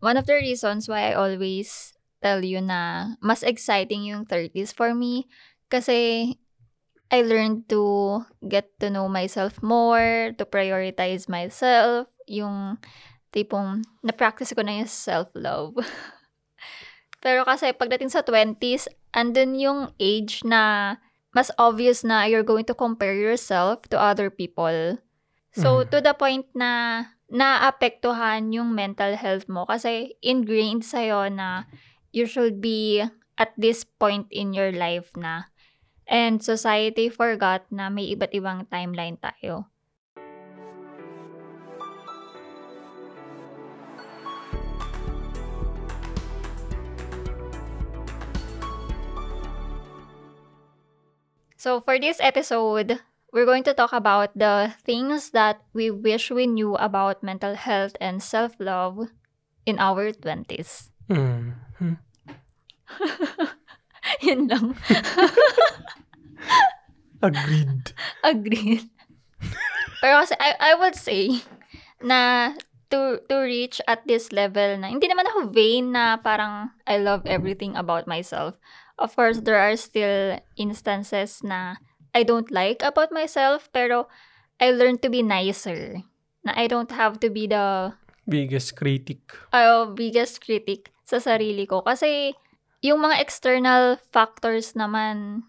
one of the reasons why I always tell you na mas exciting yung 30s for me kasi I learned to get to know myself more, to prioritize myself, yung tipong na-practice ko na yung self-love. Pero kasi pagdating sa 20s, andun yung age na mas obvious na you're going to compare yourself to other people. So, Mm. to the point na naapektuhan yung mental health mo kasi ingrained sa'yo na you should be at this point in your life na. And society forgot na may iba't ibang timeline tayo. So, for this episode, we're going to talk about the things that we wish we knew about mental health and self love in our 20s. Mm. Hmm. Yun lang. Agreed. Agreed. Pero kasi I, I would say na to to reach at this level na hindi naman ako vain na parang I love everything about myself. Of course, there are still instances na I don't like about myself pero I learned to be nicer. Na I don't have to be the Biggest critic. uh, biggest critic sa sarili ko. Kasi yung mga external factors naman,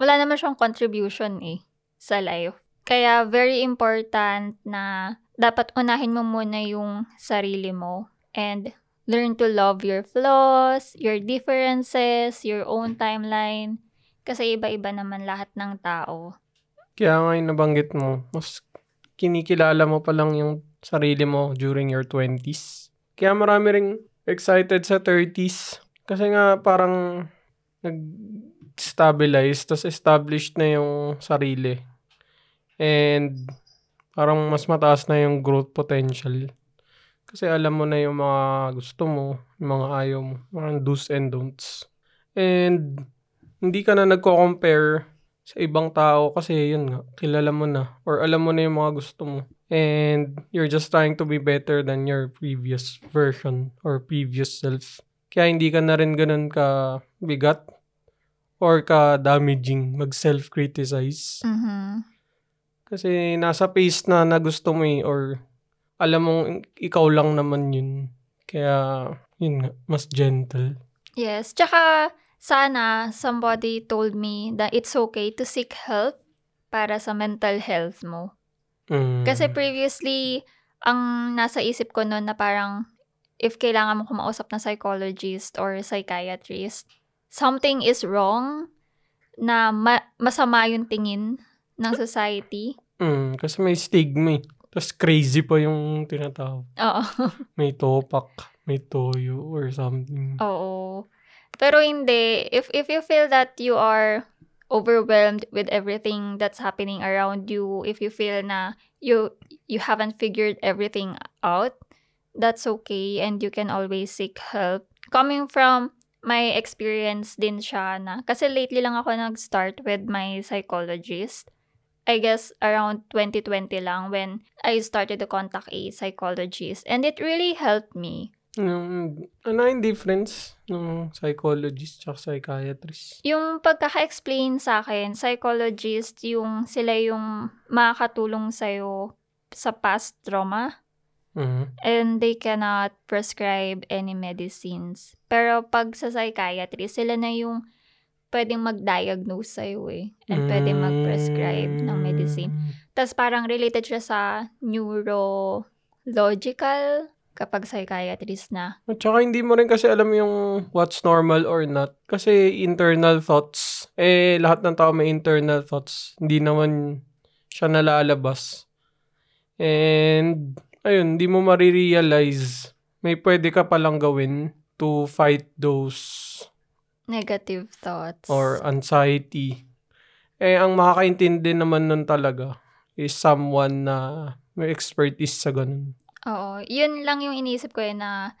wala naman siyang contribution eh sa life. Kaya very important na dapat unahin mo muna yung sarili mo and learn to love your flaws, your differences, your own timeline. Kasi iba-iba naman lahat ng tao. Kaya nga yung nabanggit mo, mas kinikilala mo pa lang yung sarili mo during your 20s. Kaya marami ring excited sa 30s. Kasi nga parang nag-stabilize, tas established na yung sarili. And parang mas mataas na yung growth potential. Kasi alam mo na yung mga gusto mo, yung mga ayaw mo, mga do's and don'ts. And hindi ka na nagko-compare sa ibang tao kasi yun nga, kilala mo na or alam mo na yung mga gusto mo. And you're just trying to be better than your previous version or previous self. Kaya hindi ka na rin ganun ka bigat or ka damaging mag self-criticize. Mhm. Kasi nasa pace na na gusto mo eh or alam mong ikaw lang naman yun. Kaya yun nga, mas gentle. Yes. Tsaka, sana somebody told me that it's okay to seek help para sa mental health mo. Mm. Kasi previously, ang nasa isip ko noon na parang if kailangan mo kumausap na psychologist or psychiatrist, something is wrong na ma- masama yung tingin ng society. Mm, kasi may stigma eh. Tapos crazy pa yung tinatawag. Oo. May topak, may toyo or something. Oo. Pero hindi. If, if you feel that you are overwhelmed with everything that's happening around you, if you feel na you you haven't figured everything out, that's okay and you can always seek help. Coming from my experience din siya na, kasi lately lang ako nag-start with my psychologist. I guess around 2020 lang when I started to contact a psychologist and it really helped me. Yung, ano yung difference ng psychologist at psychiatrist? Yung pagkaka-explain sa akin, psychologist, yung sila yung makakatulong sa'yo sa past trauma Mhm. and they cannot prescribe any medicines. Pero pag sa psychiatry, sila na yung pwedeng mag-diagnose sa'yo eh. And pwedeng mag-prescribe ng medicine. Mm. Tapos parang related siya sa neurological kapag psychiatrist na. At saka hindi mo rin kasi alam yung what's normal or not. Kasi internal thoughts, eh lahat ng tao may internal thoughts. Hindi naman siya nalalabas. And, ayun, hindi mo marirealize may pwede ka palang gawin to fight those Negative thoughts. or anxiety. Eh, ang makakaintindi naman nun talaga is someone na may expertise sa ganun. Oo. Yun lang yung iniisip ko eh na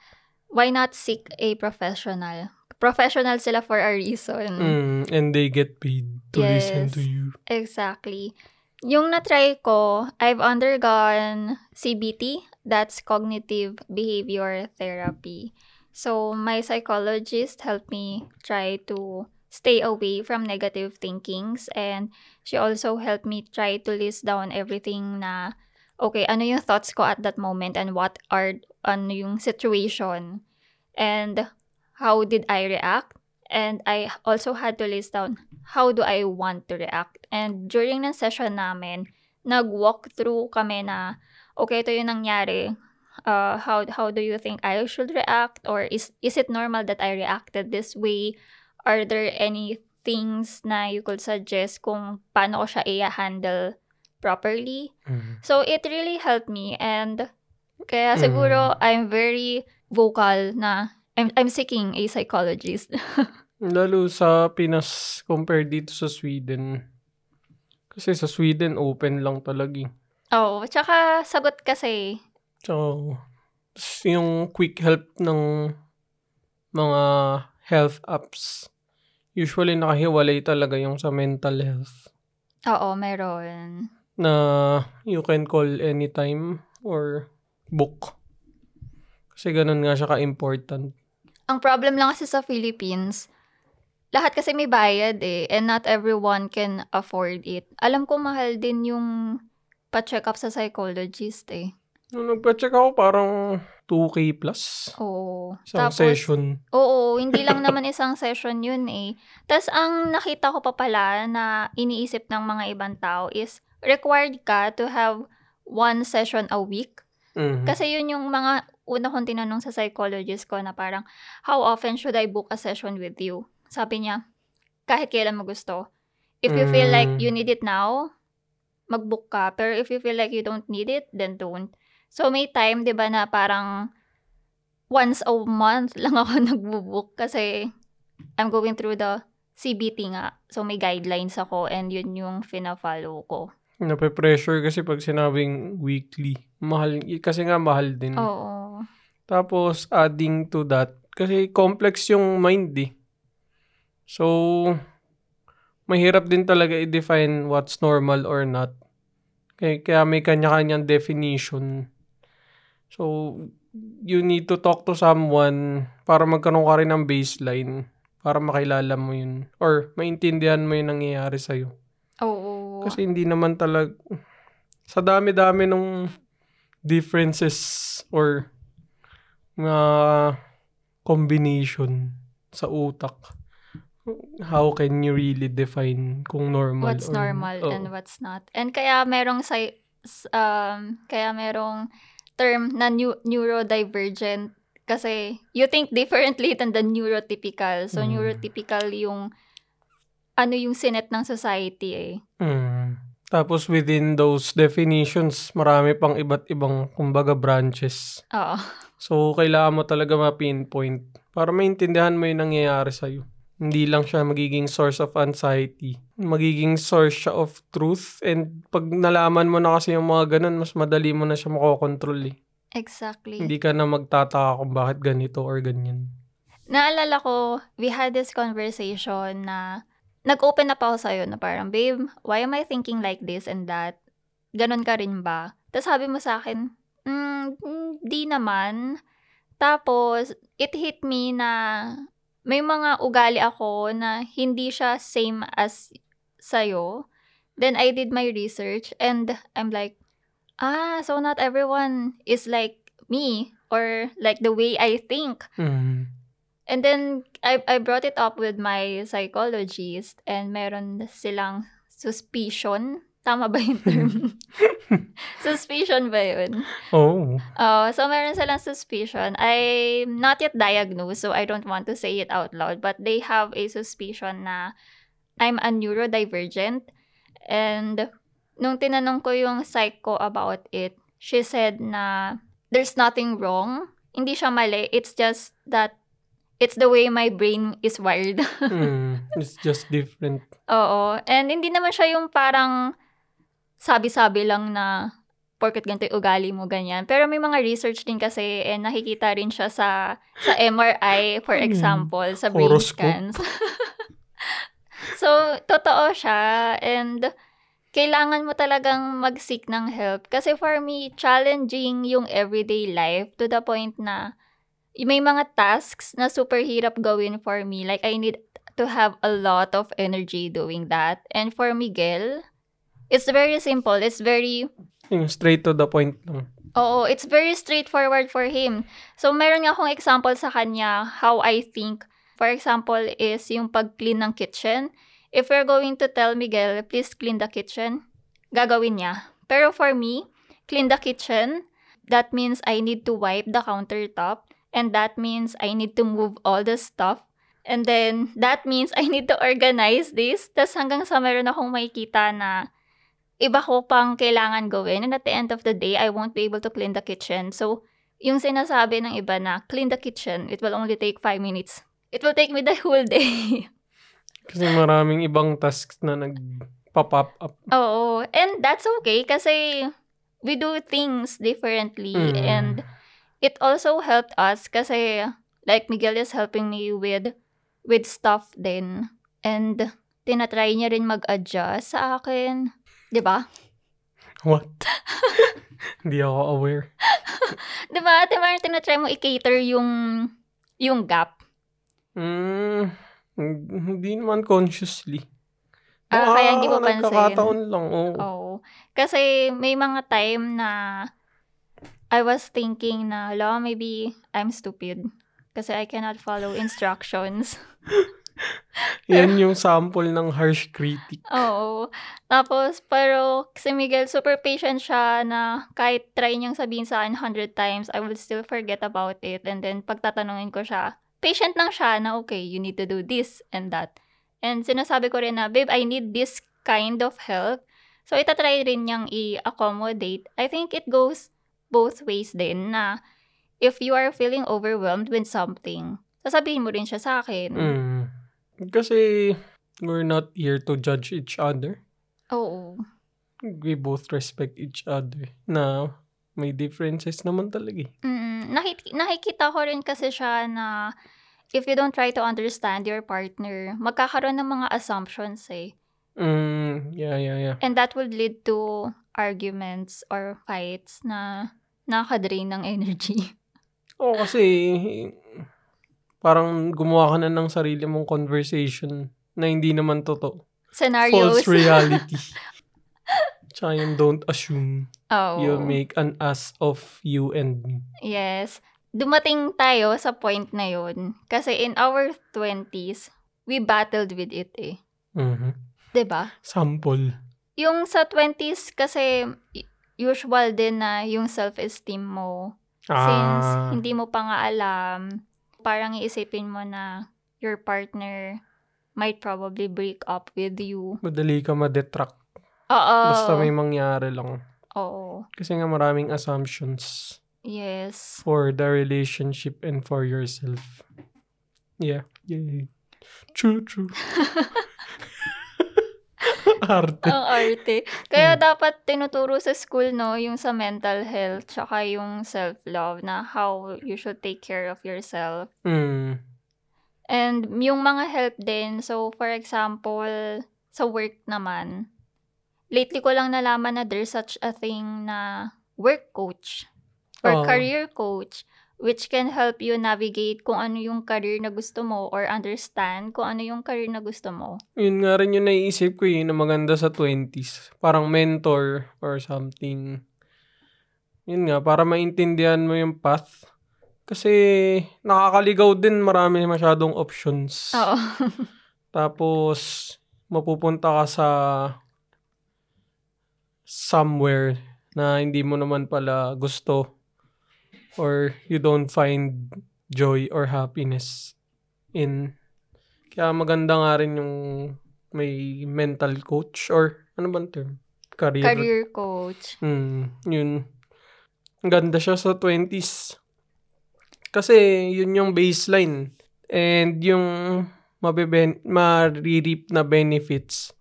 why not seek a professional? Professional sila for a reason. Mm, and they get paid to listen Yes. to you. Exactly. Yung na-try ko, I've undergone CBT, That's cognitive behavior therapy. So my psychologist helped me try to stay away from negative thinkings and she also helped me try to list down everything na okay, ano yung thoughts ko at that moment and what are ano yung situation? And how did I react? And I also had to list down how do I want to react? And during ng session namin nag-walk through kami na okay ito yung nangyari. Uh, how how do you think I should react? Or is is it normal that I reacted this way? Are there any things na you could suggest kung paano ko siya i-handle properly Mhm. so it really helped me and kaya siguro I'm very vocal na I'm I'm seeking a psychologist Lalo sa Pinas compared dito sa Sweden. Kasi sa Sweden, open lang talaga eh. Oo, tsaka sagot kasi tas yung quick help ng mga health apps, usually nakahiwalay talaga yung sa mental health oo, meron. Na you can call anytime or book. Kasi ganun nga siya ka-important. Ang problem lang kasi sa Philippines, lahat kasi may bayad eh, and not everyone can afford it. Alam ko mahal din yung pa-check up sa psychologist eh. Nung nagpa-check ako, parang 2K plus. Oo. Isang session. Oo, hindi lang naman isang session yun eh. Tapos ang nakita ko pa pala na iniisip ng mga ibang tao is required ka to have one session a week. Mhm. Kasi yun yung mga una kong tinanong sa psychologist ko na parang, how often should I book a session with you? Sabi niya, kahit kailan mo gusto. If you feel like you need it now, mag-book ka. Pero if you feel like you don't need it, then don't. So may time, di ba, na parang once a month lang ako nagbo-book kasi I'm going through the CBT nga. So may guidelines ako and yun yung fina-follow ko. Nape-pressure kasi pag sinabing weekly. Mahal, kasi nga mahal din. Oo. Tapos, adding to that, kasi complex yung mind eh. So, mahirap din talaga i-define what's normal or not. Kaya, kaya may kanya-kanyang definition. So, you need to talk to someone para magkaroon ka rin ng baseline para makilala mo yun or maintindihan mo yung nangyayari sa'yo. Kasi hindi naman talag sa dami-dami nung differences or mga combination sa utak. How can you really define kung normal what's or normal Oo. and what's not. And kaya merong sci- s- um kaya merong term na neu- neurodivergent kasi you think differently than the neurotypical. So Mm. neurotypical yung ano yung sinet ng society eh. Mm. Tapos within those definitions, marami pang iba't ibang kumbaga branches. Oo. So, kailangan mo talaga ma-pinpoint para maintindihan mo yung nangyayari sa'yo. Hindi lang siya magiging source of anxiety. Magiging source siya of truth. And pag nalaman mo na kasi yung mga ganun, mas madali mo na siya makokontrol eh. Exactly. Hindi ka na magtataka kung bakit ganito or ganyan. Naalala ko, we had this conversation na nag-open up ako sa'yo na parang, babe, why am I thinking like this and that? Ganon ka rin ba? Tapos sabi mo sa akin, mm, di naman. Tapos, it hit me na may mga ugali ako na hindi siya same as sa'yo. Then, I did my research and I'm like, ah, so not everyone is like me or like the way I think. Mm. And then, I, I brought it up with my psychologist and meron silang suspicion. Tama ba yung term? suspicion ba yun? Oh. Oh, so meron silang suspicion. I'm not yet diagnosed, so I don't want to say it out loud. But they have a suspicion na I'm a neurodivergent. And nung tinanong ko yung psycho about it, she said na there's nothing wrong. Hindi siya mali. It's just that it's the way my brain is wired. Mm. It's just different. Oo. And hindi naman siya yung parang sabi-sabi lang na porket ganito yung ugali mo, ganyan. Pero may mga research din kasi and nakikita rin siya sa sa MRI, for Hmm. example, sa brain Horoscope. scans. so, totoo siya. And kailangan mo talagang mag-seek ng help. Kasi for me, challenging yung everyday life to the point na may mga tasks na super hirap gawin for me. Like, I need to have a lot of energy doing that. And for Miguel, it's very simple. It's very Yung straight to the point lang. Oo, it's very straightforward for him. So, meron nga akong example sa kanya how I think. For example, is yung pag-clean ng kitchen. If we're going to tell Miguel, please clean the kitchen, gagawin niya. Pero for me, clean the kitchen, that means I need to wipe the countertop. And that means I need to move all the stuff. And then, that means I need to organize this. Tapos hanggang sa meron akong makikita na iba ko pang kailangan gawin. And at the end of the day, I won't be able to clean the kitchen. So, yung sinasabi ng iba na clean the kitchen, it will only take 5 minutes. It will take me the whole day. Kasi maraming ibang tasks na nag-pop up. Oo. And that's okay kasi we do things differently. Mm. And it also helped us kasi like Miguel is helping me with with stuff din. And tinatry niya rin mag-adjust sa akin. 'Di ba? What? Hindi ako aware. 'Di ba? 'Di ba tinatry mo i-cater yung yung gap? Mm, hindi naman consciously. Ah, Baka kaya hindi mo pansin. Nagkakataon lang, oo. Oo. Kasi may mga time na I was thinking na, hala, maybe I'm stupid. Kasi I cannot follow instructions. Yan yung sample ng harsh critic. Oo. Tapos, pero si Miguel, super patient siya na kahit try niyang sabihin sa akin 100 times, I will still forget about it. And then, pagtatanungin ko siya, patient lang siya na, okay, you need to do this and that. And sinasabi ko rin na, babe, I need this kind of help. So, itatry rin niyang i-accommodate. I think it goes both ways din na if you are feeling overwhelmed with something, sasabihin mo rin siya sa akin. Mm. Kasi we're not here to judge each other. Oo. We both respect each other. Na may differences naman talaga eh. Mm, nakik- nakikita ko rin kasi siya na if you don't try to understand your partner, magkakaroon ng mga assumptions eh. Mm, yeah, yeah, yeah. And that would lead to arguments or fights na nakaka-drain ng energy. Oo, kasi parang gumawa ka na ng sarili mong conversation na hindi naman totoo. Scenarios. False reality. Tsaka yung don't assume Oo. you make an ass of you and me. Yes. Dumating tayo sa point na yun. Kasi in our 20s, we battled with it eh. Mhm. 'Di ba? Sample. Yung sa 20s kasi usual din na yung self-esteem mo Since Ah, hindi mo pa nga alam, parang iisipin mo na your partner might probably break up with you. madali ka ma-detract. Oo. Basta may mangyari lang. Oo. Kasi nga maraming assumptions Yes. for the relationship and for yourself. Yeah. Yay. True, true. Arte. Ang arte. Kaya dapat tinuturo sa school, no, yung sa mental health, tsaka yung self-love na how you should take care of yourself. Mm. And yung mga help din, so for example, sa work naman, lately ko lang nalaman na there's such a thing na work coach or Oo. career coach which can help you navigate kung ano yung career na gusto mo or understand kung ano yung career na gusto mo. Yun nga rin yung naiisip ko eh, na maganda sa 20s. Parang mentor or something. Yun nga, para maintindihan mo yung path. Kasi nakakaligaw din marami masyadong options. Oo. Tapos, mapupunta ka sa somewhere na hindi mo naman pala gusto or you don't find joy or happiness in. Kaya maganda nga rin yung may mental coach or ano bang term? Career. career coach. Hmm, yun. Ganda siya sa 20s. Kasi yun yung baseline. And yung mabeben maririp na benefits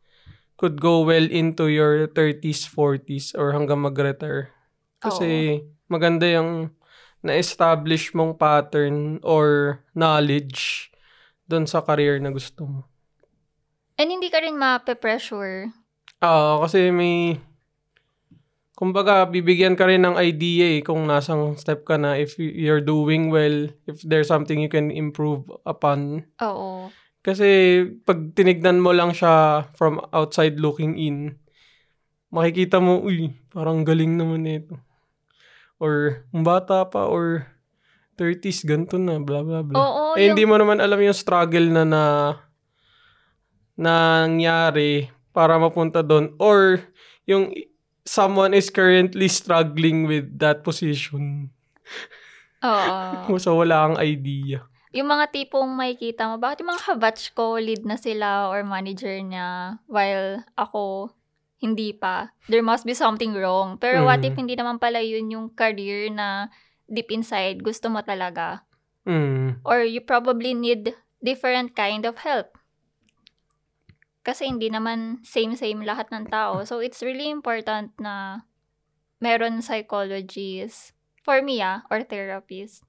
could go well into your 30s, 40s, or hanggang mag-retire. Kasi maganda yung na-establish mong pattern or knowledge doon sa career na gusto mo. And hindi ka rin mape-pressure Oo, kasi may kumbaga bibigyan ka rin ng idea eh kung nasang step ka na if you're doing well, if there's something you can improve upon. Oo. Kasi pag tinignan mo lang siya from outside looking in, makikita mo, uy, parang galing naman nito. Or, bata pa, or 30s, ganito na, blah, blah, blah. Oo, eh, yung- hindi mo naman alam yung struggle na na nangyari para mapunta doon. Or, yung someone is currently struggling with that position. Oo. So, wala kang idea. yung mga tipong makikita mo, bakit yung mga kabatch ko, lead na sila or manager niya, while ako, hindi pa. There must be something wrong. Pero what Mm. if hindi naman pala yun yung career na deep inside gusto mo talaga? Mm. Or you probably need different kind of help. Kasi hindi naman same-same lahat ng tao. So, it's really important na meron psychologists, for me ah, or therapist,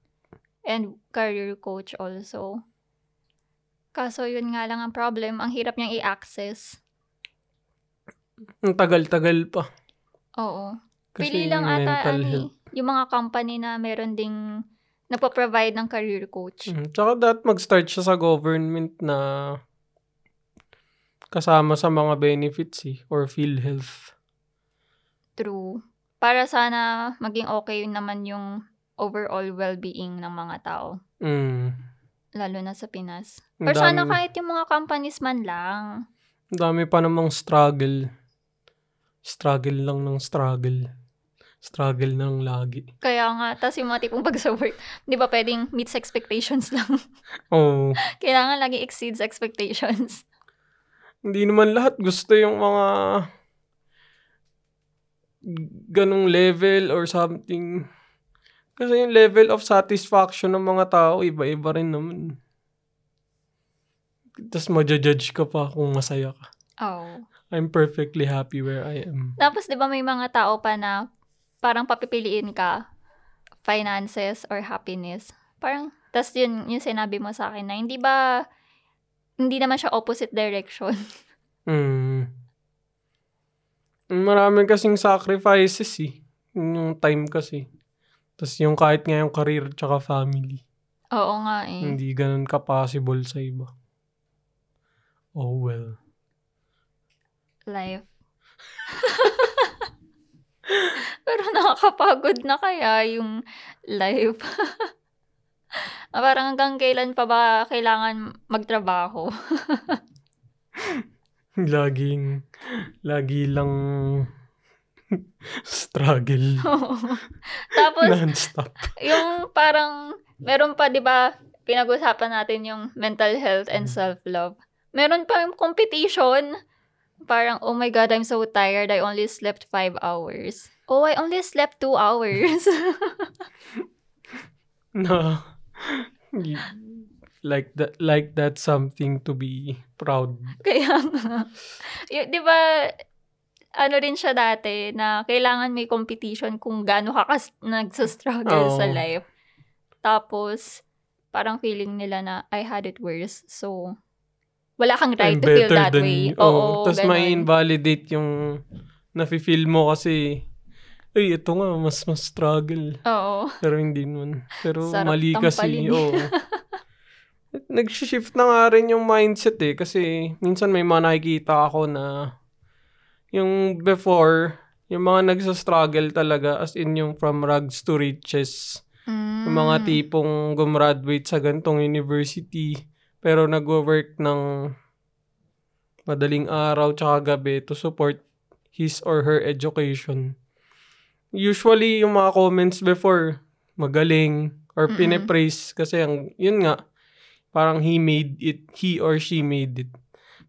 and career coach also. Kaso yun nga lang ang problem, ang hirap niyang i-access. Ang tagal-tagal pa. Oo. Kasi Pili lang ata ano, eh, health. yung mga company na meron ding nagpo-provide ng career coach. Mm. Tsaka that mag-start siya sa government na kasama sa mga benefits eh, or PhilHealth. True. Para sana maging okay naman yung overall well-being ng mga tao. Mm. Lalo na sa Pinas. Or sana kahit yung mga companies man lang. Ang dami pa namang struggle. Struggle lang ng struggle. Struggle lang lagi. Kaya nga, tas yung mga tipong pag sa work, di ba pwedeng meets expectations lang? Oh, Kailangan lagi exceeds expectations. hindi naman lahat gusto yung mga ganong level or something. Kasi yung level of satisfaction ng mga tao, iba-iba rin naman. Tapos majudge ka pa kung masaya ka. Oh. I'm perfectly happy where I am. Tapos, di ba may mga tao pa na parang papipiliin ka, finances or happiness. Parang, tas yun, yung sinabi mo sa akin na hindi ba, hindi naman siya opposite direction. Mm. Marami kasing sacrifices eh. Yung time kasi. Tapos yung kahit nga yung career tsaka family. Oo nga eh. Hindi ganun ka-possible sa iba. Oh well. Life. Pero nakakapagod na kaya yung life. Ah, Parang hanggang kailan pa ba kailangan magtrabaho? Laging, lagi lang struggle. Tapos, Non-stop. yung parang, meron pa, di ba, pinag-usapan natin yung mental health and Mm. self-love. Meron pa yung competition. Parang, oh my God, I'm so tired. I only slept five hours. Oh, I only slept two hours. Na, like that, like that's something to be proud. Kaya nga. Y- di ba, ano rin siya dati, na kailangan may competition kung gaano ka kas- nagsastruggle sa Oo. life. Tapos, parang feeling nila na, I had it worse. So, wala kang right I'm to feel that way. you. Oo. Tapos may invalidate yung nafe-feel mo kasi ay, ito nga, mas mas struggle. Oo. Pero hindi naman. Pero Sarap mali kasi. Oo. Nag-shift na nga rin yung mindset eh. Kasi minsan may mga nakikita ako na yung before, yung mga nagsa-struggle talaga as in yung from rags to riches. Mm. Yung mga tipong gumraduate sa gantong university pero nagwo-work ng madaling araw tsaka gabi to support his or her education. Usually, yung mga comments before, magaling or Mm-mm. pinipraise kasi ang, yun nga, parang he made it, he or she made it.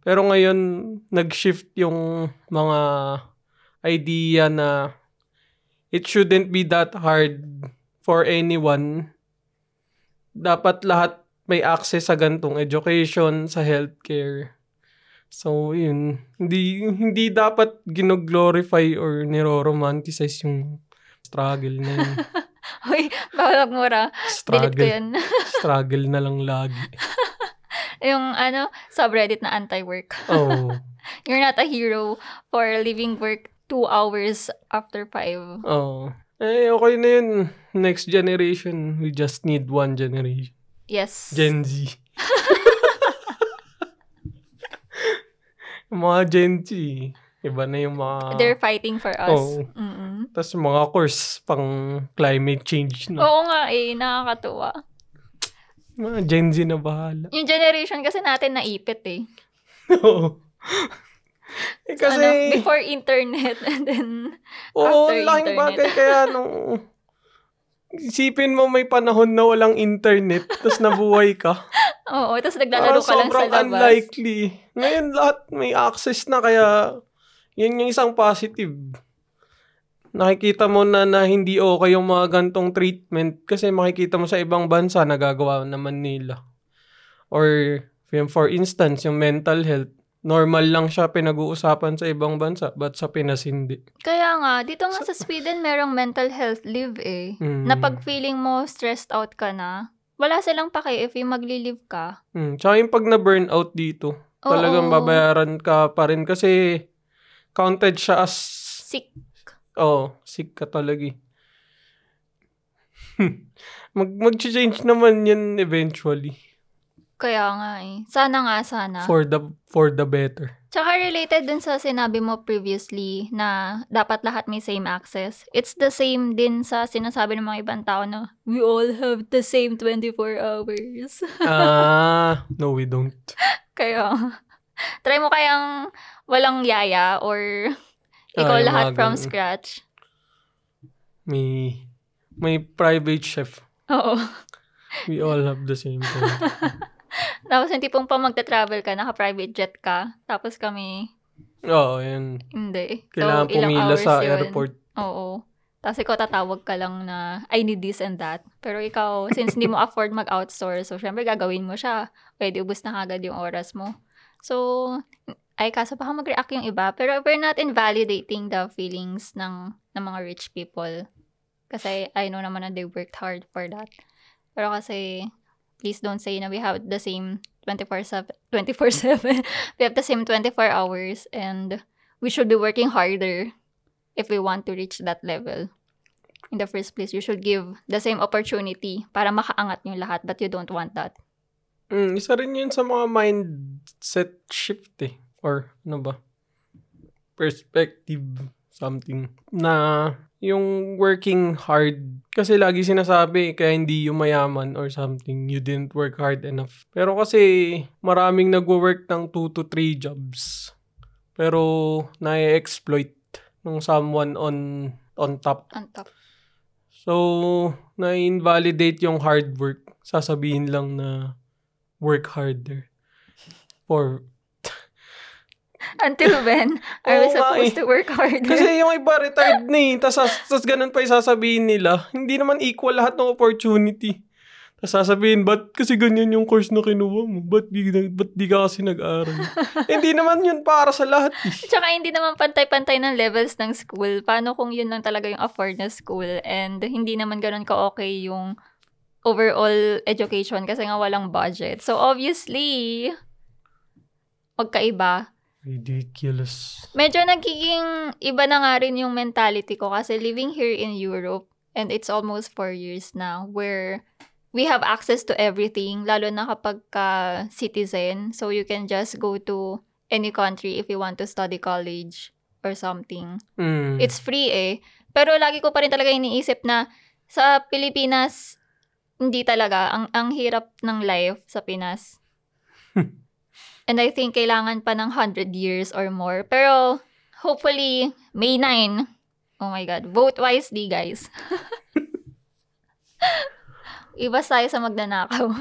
Pero ngayon, nag-shift yung mga idea na it shouldn't be that hard for anyone. Dapat lahat may access sa gantong education, sa healthcare. So, yun. Hindi, hindi dapat gino-glorify or niro-romanticize yung struggle na yun. Uy, bawal mura. Delete ko Struggle. yun. struggle na lang lagi. Yung ano, subreddit na anti-work. Oo. You're not a hero for leaving work two hours after five. Oo. Eh, okay na yun. Next generation, we just need one generation. Yes. Gen Z. Yung mga Gen Z, iba na yung mga... They're fighting for us. Oo. Mm-mm. Tapos mga course pang climate change na. Oo nga eh, nakakatuwa. Mga Gen Z na bahala. Yung generation kasi natin naipit eh. Oo. eh, So, kasi, ano, before internet and then oo, after laking internet. bagay kaya nung isipin mo may panahon na walang internet tapos nabuhay ka. Oo, tapos naglalaro ka lang sa labas. unlikely. Ngayon lahat may access na kaya yun yung isang positive. Nakikita mo na na hindi okay yung mga gantong treatment kasi makikita mo sa ibang bansa nagagawa naman nila. Or for instance, yung mental health, normal lang siya pinag-uusapan sa ibang bansa but sa Pinas hindi. Kaya nga, dito nga sa Sweden, merong mental health leave eh. Mm. Na pag feeling mo stressed out ka na, wala silang pake if yung magli-leave ka. Mm. Tsaka yung pag na-burnout dito, Oo. talagang babayaran ka pa rin kasi counted siya as Sick. Oh, sick ka talaga eh. Mag mag-change naman yan eventually Kaya nga eh. Sana nga, sana. for the for the better. Tsaka related dun sa sinabi mo previously na dapat lahat may same access. It's the same din sa sinasabi ng mga ibang tao na we all have the same 24 hours. Ah, no we don't. Kaya, try mo kayang walang yaya or ikaw Ah, yung lahat mga from ganun. scratch. May may private chef. Oo. We all have the same thing. Tapos yung tipong pa magta-travel ka, naka-private jet ka. Tapos kami, Oo, yan. hindi. Kailangan ilang pumila sa yun. airport. Oo. Tapos ikaw tatawag ka lang na, I need this and that. Pero ikaw, since hindi mo afford mag-outsource, so syempre gagawin mo siya. Pwede ubus na kagad yung oras mo. So, ay kaso baka mag-react yung iba. Pero we're not invalidating the feelings ng, ng mga rich people. Kasi I know naman na they worked hard for that. Pero kasi, please don't say na we have the same 24-7. 24-7. we have the same 24 hours and we should be working harder if we want to reach that level. In the first place, you should give the same opportunity para makaangat yung lahat but you don't want that. Mm, isa rin yun sa mga mindset shift eh. Or ano ba? Perspective something. Na yung working hard. Kasi lagi sinasabi, kaya hindi yung mayaman or something. You didn't work hard enough. Pero kasi maraming nagwo-work ng 2 to 3 jobs. Pero na-exploit ng someone on on top. On top. So, na-invalidate yung hard work. Sasabihin lang na work harder. For, Until when are we Oo nga supposed eh. to work harder? kasi yung iba retired na eh. Tapos, tas ganun pa yung sasabihin nila. Hindi naman equal lahat ng opportunity. Tapos sasabihin, ba't kasi ganyan yung course na kinuha mo? Ba't di, ba't di ka kasi nag-aral? Hindi naman yun para sa lahat eh. Tsaka hindi naman pantay-pantay ng levels ng school. Paano kung yun lang talaga yung afford na school and hindi naman ganun ka-okay yung overall education kasi nga walang budget. So, obviously, magkaiba. Ridiculous. Medyo nagiging iba na nga rin yung mentality ko kasi living here in Europe and it's almost four years now where we have access to everything lalo na kapag ka citizen so you can just go to any country if you want to study college or something. Mm. It's free eh. Pero lagi ko pa rin talaga iniisip na sa Pilipinas hindi talaga ang ang hirap ng life sa Pinas. And I think kailangan pa ng 100 years or more. Pero hopefully May 9. Oh my god, vote wisely guys. Iba tayo sa magnanakaw.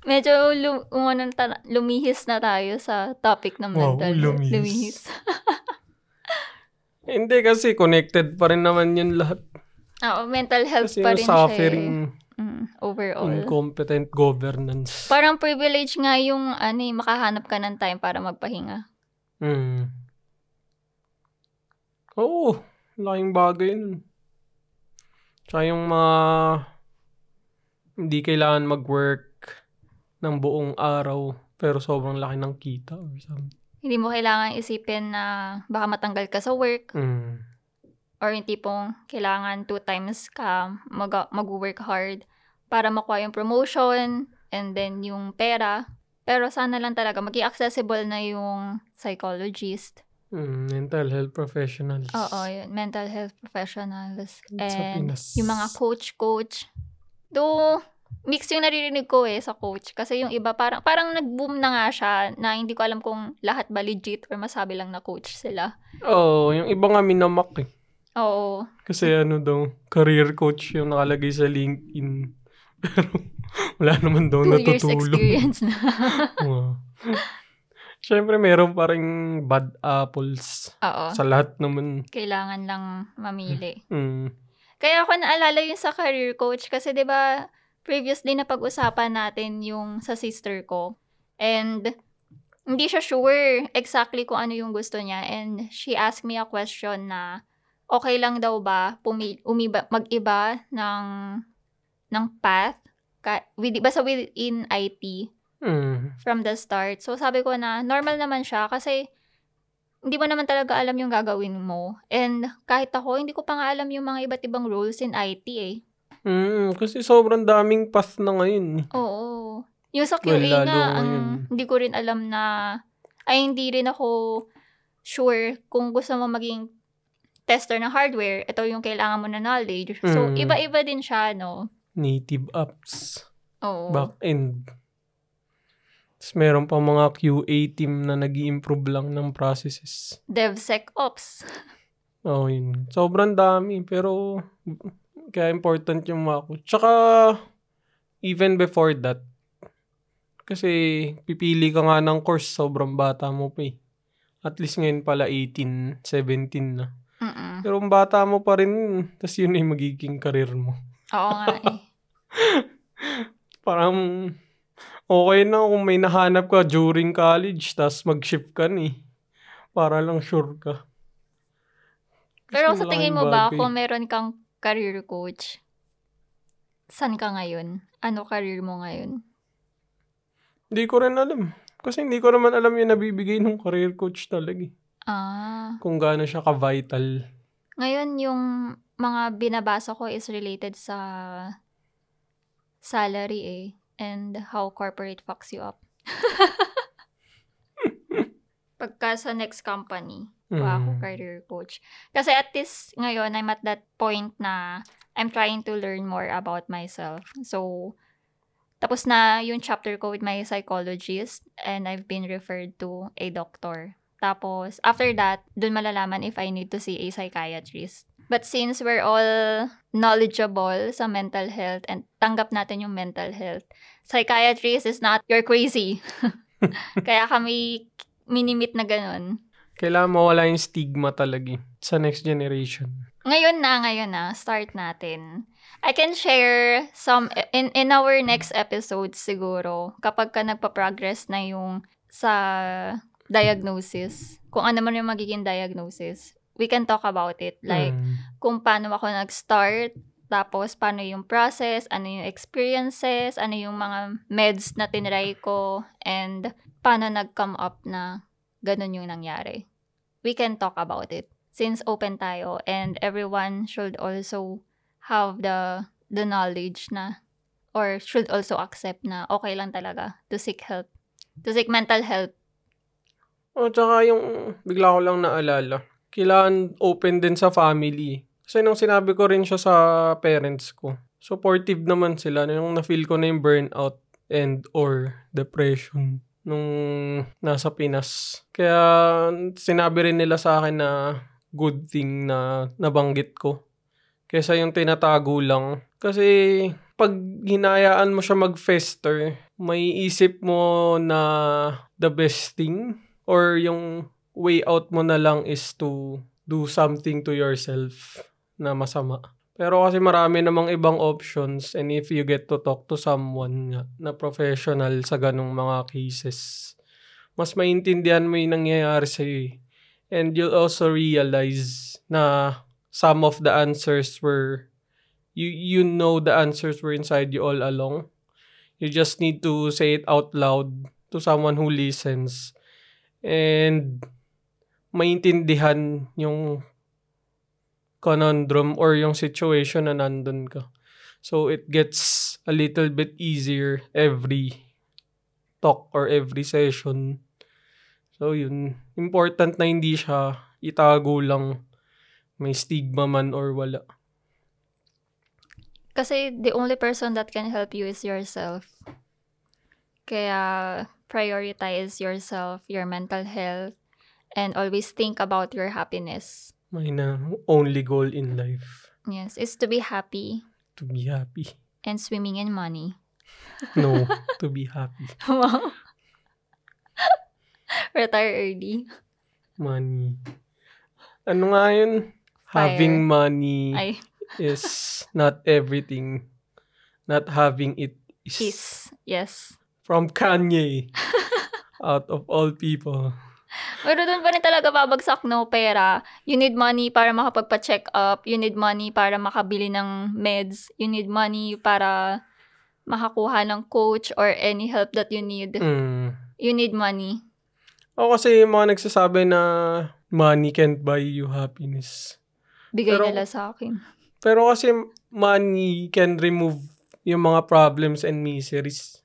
Medyo lu- umano na ta- lumihis na tayo sa topic ng Wow, mental health. lumihis. Hindi kasi connected pa rin naman yun lahat. Oo, mental health Kasi pa rin suffering, siya eh. Mm, overall. incompetent governance. Parang privilege nga yung ano, eh, makahanap ka ng time para magpahinga. Mm. Oo, laking bagay nun. Tsaka yung mga hindi kailangan mag-work ng buong araw pero sobrang laki ng kita or something. Hindi mo kailangan isipin na baka matanggal ka sa work Mm. Or yung tipong kailangan two times ka mag- mag-work hard para makuha yung promotion and then yung pera. Pero sana lang talaga maging accessible na yung psychologist. Mm, mental health professionals. Oo, yun. Mental health professionals. And yung mga coach-coach. Though, mix yung naririnig ko eh sa coach. Kasi yung iba, parang, parang nag-boom na nga siya na hindi ko alam kung lahat ba legit or masabi lang na coach sila. Oo, yung iba nga minamak eh. Oo. Kasi ano daw, career coach yung nakalagay sa LinkedIn. Pero wala naman daw Two years natutulong. experience na. Wow. Siyempre, meron pa rin bad apples. Oo. Sa lahat naman. Kailangan lang mamili. Mm. Kaya ako naalala yung sa career coach kasi 'di ba previously na pag-usapan natin yung sa sister ko. And hindi siya sure exactly kung ano yung gusto niya and she asked me a question na okay lang daw ba pumi- umiba, mag-iba ng ng path ka, with, basta within IT Mm. from the start. So sabi ko na normal naman siya kasi hindi mo naman talaga alam yung gagawin mo. And kahit ako, hindi ko pa nga alam yung mga iba't ibang roles in IT eh. Mm, kasi sobrang daming path na ngayon. Oo. Yung sa Well, QA lalo nga, ang hindi ko rin alam na, ay hindi rin ako sure kung gusto mo maging tester ng hardware, ito yung kailangan mo na knowledge. So, Mm. iba-iba din siya, no? Native apps. Oo. Back-end. Tapos meron pa mga QA team na nag improve lang ng processes. DevSecOps. Oo, yun. Sobrang dami. Pero, kaya important yung mga Tsaka, even before that, kasi pipili ka nga ng course, sobrang bata mo pa eh. At least ngayon pala 18, 17 na. Mm-mm. Pero ang bata mo pa rin, tas yun yung magiging career mo. Oo nga eh. Parang, okay na kung may nahanap ka during college, tas mag-shift ka ni. Para lang sure ka. Kasi Pero sa tingin mo ba, kung meron kang career coach, saan ka ngayon? Ano career mo ngayon? Hindi ko rin alam. Kasi hindi ko naman alam yung nabibigay ng career coach talaga. eh. Ah, Kung gaano siya ka-vital. Ngayon yung mga binabasa ko is related sa salary eh and how corporate fucks you up. Pagka sa next company, Wow, ako Mm. career coach. Kasi at this, ngayon, I'm at that point na I'm trying to learn more about myself. So, tapos na yung chapter ko with my psychologist and I've been referred to a doctor. Tapos, after that, dun malalaman if I need to see a psychiatrist. But since we're all knowledgeable sa mental health and tanggap natin yung mental health, psychiatrist is not, you're crazy. Kaya kami minimit na ganun. Kailangan mawala yung stigma talaga eh, sa next generation. Ngayon na, ngayon na, start natin. I can share some, in, in our next episode siguro, kapag ka nagpa-progress na yung sa diagnosis, kung ano man yung magiging diagnosis, we can talk about it. Like, Mm. kung paano ako nag-start, tapos paano yung process, ano yung experiences, ano yung mga meds na tinry ko, and paano nag-come up na ganun yung nangyari. We can talk about it. Since open tayo, and everyone should also have the the knowledge na, or should also accept na okay lang talaga to seek help. To seek mental help. O, tsaka yung, bigla ko lang naalala, kailangan open din sa family. Kasi nung sinabi ko rin siya sa parents ko, supportive naman sila. Yung na-feel ko na yung burnout and or depression nung nasa Pinas. Kaya sinabi rin nila sa akin na good thing na nabanggit ko. Kesa yung tinatago lang. Kasi pag hinayaan mo siya mag-fester, may isip mo na the best thing or yung way out mo na lang is to do something to yourself na masama. Pero kasi marami namang ibang options and if you get to talk to someone nga, na professional sa ganong mga cases, mas maintindihan mo yung nangyayari sa'yo eh. And you'll also realize na some of the answers were you you know the answers were inside you all along. You just need to say it out loud to someone who listens and maintindihan yung conundrum or yung situation na nandun ka. So it gets a little bit easier every talk or every session. So yun, important na hindi siya itago lang may stigma man or wala. Kasi the only person that can help you is yourself. Kaya prioritize yourself, your mental health, and always think about your happiness. My na only goal in life Yes, is to be happy to be happy. and swimming in money. No, to be happy. Wow. Retire early. Money. Ano nga yun? Fire. Having money Ay, is not everything. Not having it is. is. Yes. From Kanye. Out of all people. Pero doon pa rin talaga babagsak no pera. You need money para makapagpa-check up. You need money para makabili ng meds. You need money para makakuha ng coach or any help that you need. Mm. You need money. O kasi yung mga nagsasabi na money can't buy you happiness. Bigay Pero- nila sa akin. Pero kasi money can remove yung mga problems and miseries.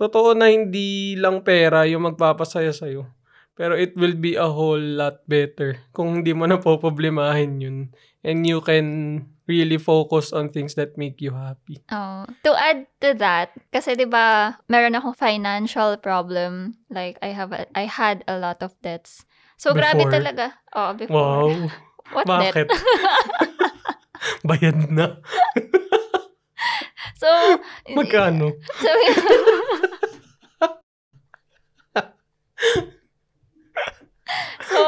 Totoo na hindi lang pera yung magpapasaya sa'yo. Pero it will be a whole lot better kung hindi mo na poproblemahin yun. And you can really focus on things that make you happy. Oh, to add to that, kasi 'di ba, meron akong financial problem. Like I have a, I had a lot of debts. So grabe Before? talaga. Oh, before. Wow. What debt? Bakit? Bayad na. So Magkano? So So,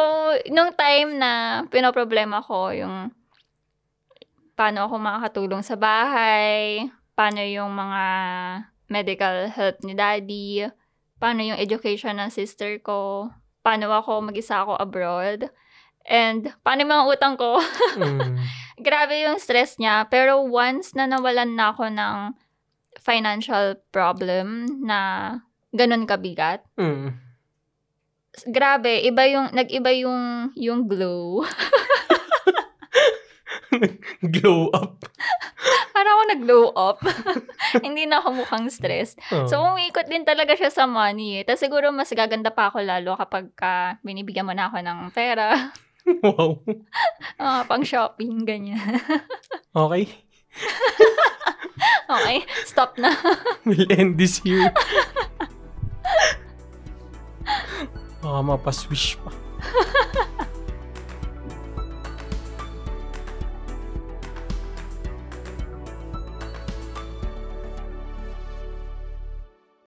nung time na pinoproblema ko yung paano ako makakatulong sa bahay, paano yung mga medical help ni daddy, paano yung education ng sister ko, paano ako mag-isa ako abroad, and paano yung mga utang ko. Mm. Grabe yung stress niya. Pero once na nawalan na ako ng financial problem na ganun kabigat, Mm. grabe, iba yung, nag-iba yung, yung glow. Glow up. Parang ako nag-glow up. Hindi na ako mukhang stressed. Oh. So, umiikot din talaga siya sa money. Eh. Tapos siguro mas gaganda pa ako lalo kapag ka binibigyan mo na ako ng pera. wow. Mga pang shopping, ganyan. Okay. okay, stop na. We'll end this here. Baka mapaswish pa.